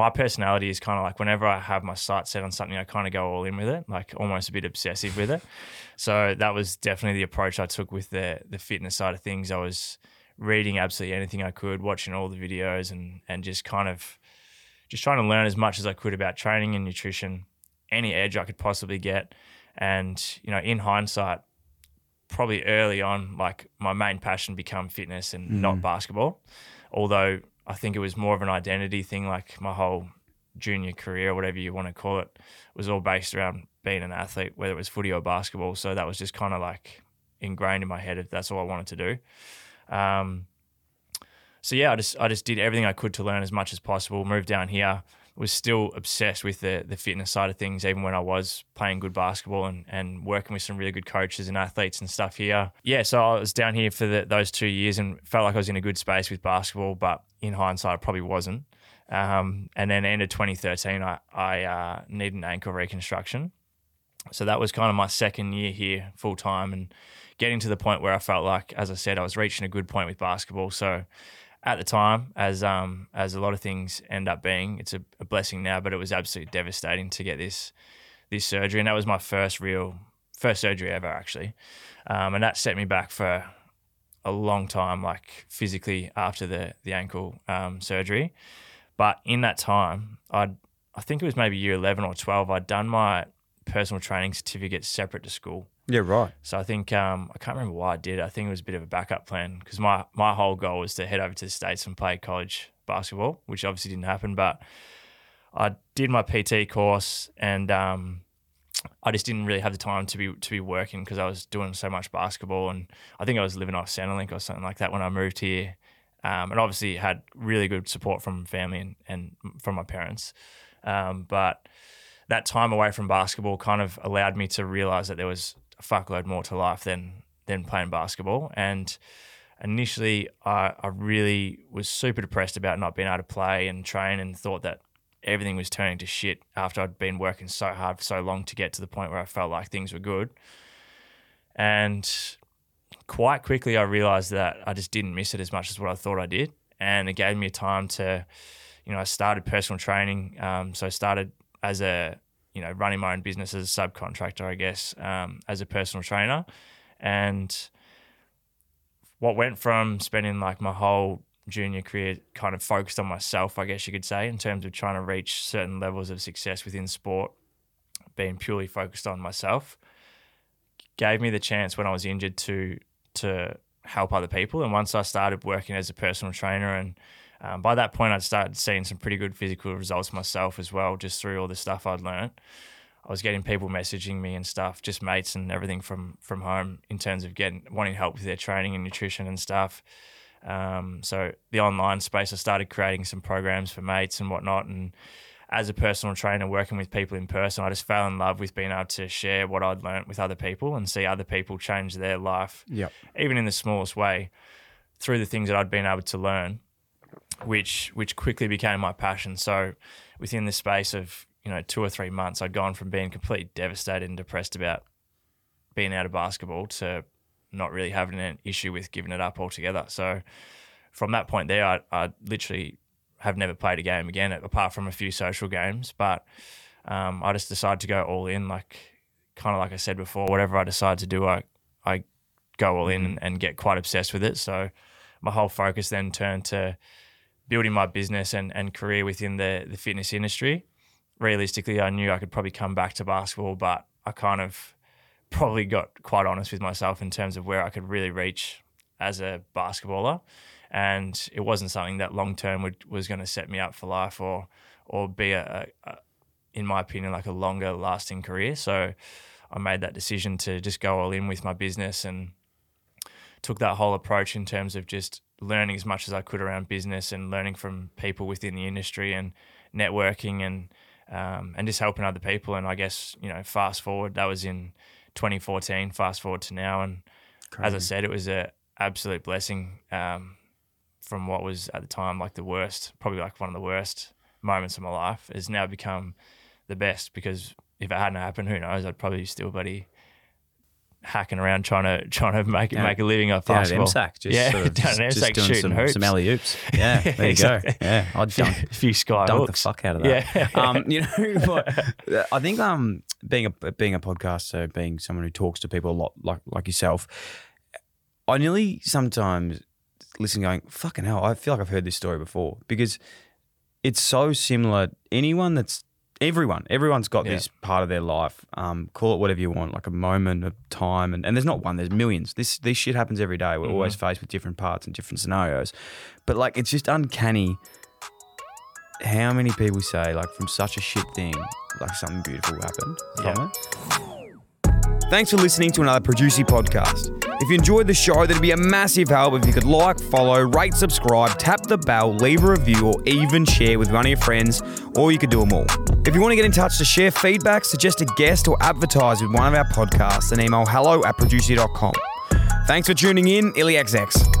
My personality is kind of like whenever I have my sights set on something, I kind of go all in with it, like almost a bit obsessive with it. So that was definitely the approach I took with the the fitness side of things. I was reading absolutely anything I could, watching all the videos, and and just kind of just trying to learn as much as I could about training and nutrition, any edge I could possibly get. And you know, in hindsight, probably early on, like my main passion become fitness and mm. not basketball. Although I think it was more of an identity thing. Like my whole junior career, whatever you want to call it, was all based around being an athlete, whether it was footy or basketball. So that was just kind of like ingrained in my head if that's all I wanted to do. Um, so yeah, I just I just did everything I could to learn as much as possible. Moved down here, was still obsessed with the the fitness side of things, even when I was playing good basketball and, and working with some really good coaches and athletes and stuff here. Yeah, so I was down here for the, those two years and felt like I was in a good space with basketball, but in hindsight, I probably wasn't. Um, and then end of 2013, I, I uh, needed an ankle reconstruction. So that was kind of my second year here full time and getting to the point where I felt like, as I said, I was reaching a good point with basketball. So at the time, as um, as a lot of things end up being, it's a, a blessing now, but it was absolutely devastating to get this this surgery, and that was my first real first surgery ever actually, um, and that set me back for a long time, like physically after the the ankle um, surgery. But in that time, I I think it was maybe year eleven or twelve. I'd done my personal training certificate separate to school. Yeah, right. So I think um, I can't remember why I did. I think it was a bit of a backup plan because my my whole goal was to head over to the states and play college basketball, which obviously didn't happen. But I did my PT course and um, I just didn't really have the time to be to be working because I was doing so much basketball, and I think I was living off Centrelink or something like that when I moved here, um, and obviously had really good support from family and, and from my parents, um, but that time away from basketball kind of allowed me to realize that there was a fuckload more to life than than playing basketball, and initially I, I really was super depressed about not being able to play and train, and thought that everything was turning to shit after I'd been working so hard for so long to get to the point where I felt like things were good. And quite quickly, I realized that I just didn't miss it as much as what I thought I did. And it gave me a time to, you know, I started personal training. Um, so I started as a, you know, running my own business as a subcontractor, I guess, um, as a personal trainer. And what went from spending like my whole junior career kind of focused on myself, I guess you could say, in terms of trying to reach certain levels of success within sport, being purely focused on myself, gave me the chance when I was injured to to help other people. And once I started working as a personal trainer, and um, by that point, I'd started seeing some pretty good physical results myself as well, just through all the stuff I'd learned. I was getting people messaging me and stuff, just mates and everything from from home in terms of getting wanting help with their training and nutrition and stuff. Um, so the online space, I started creating some programs for mates and whatnot. And as a personal trainer, working with people in person, I just fell in love with being able to share what I'd learned with other people and see other people change their life, yep. even in the smallest way, through the things that I'd been able to learn, which which quickly became my passion. So within the space of you know two or three months, I'd gone from being completely devastated and depressed about being out of basketball to not really having an issue with giving it up altogether. So from that point there, I, I literally have never played a game again, apart from a few social games. But um, I just decided to go all in, like kind of like I said before. Whatever I decide to do, I I go all in and, mm-hmm. and get quite obsessed with it. So my whole focus then turned to building my business and, and career within the the fitness industry. Realistically, I knew I could probably come back to basketball, but I kind of probably got quite honest with myself in terms of where I could really reach as a basketballer, and it wasn't something that long term was going to set me up for life or or be a, a, in my opinion, like a longer lasting career. So I made that decision to just go all in with my business and took that whole approach in terms of just learning as much as I could around business and learning from people within the industry and networking and um, and just helping other people. And I guess you know, fast forward, that was in 2014. Fast forward to now, and Crazy. as I said, it was a absolute blessing um, from what was at the time like the worst, probably like one of the worst moments of my life, has now become the best because if it hadn't happened, who knows? I'd probably still be hacking around trying to trying to make Down- make a living off Down at. MSAC, just yeah, sort of down just, at just MSAC doing shooting some, hoops. some alley oops. Yeah, there you Exactly. go. Yeah, I'd dunk, a few sky dunk the fuck out of that. Yeah. um, you know what? I think um, being a being a podcaster, being someone who talks to people a lot, like like yourself, I nearly sometimes listen, going, "Fucking hell!" I feel like I've heard this story before because it's so similar. Anyone that's everyone, everyone's got Yeah. this part of their life. Um, call it whatever you want, like a moment of time, and, and there's not one. There's millions. This this shit happens every day. We're Mm-hmm. always faced with different parts and different scenarios, but like it's just uncanny how many people say like from such a shit thing like something beautiful happened from Yeah. it Thanks for listening to another Producey podcast. If you enjoyed the show, that'd be a massive help if you could like, follow, rate, subscribe, tap the bell, leave a review, or even share with one of your friends, or you could do them all. If you want to get in touch to share feedback, suggest a guest, or advertise with one of our podcasts, then email hello at producey.com. Thanks for tuning in, IllyXX.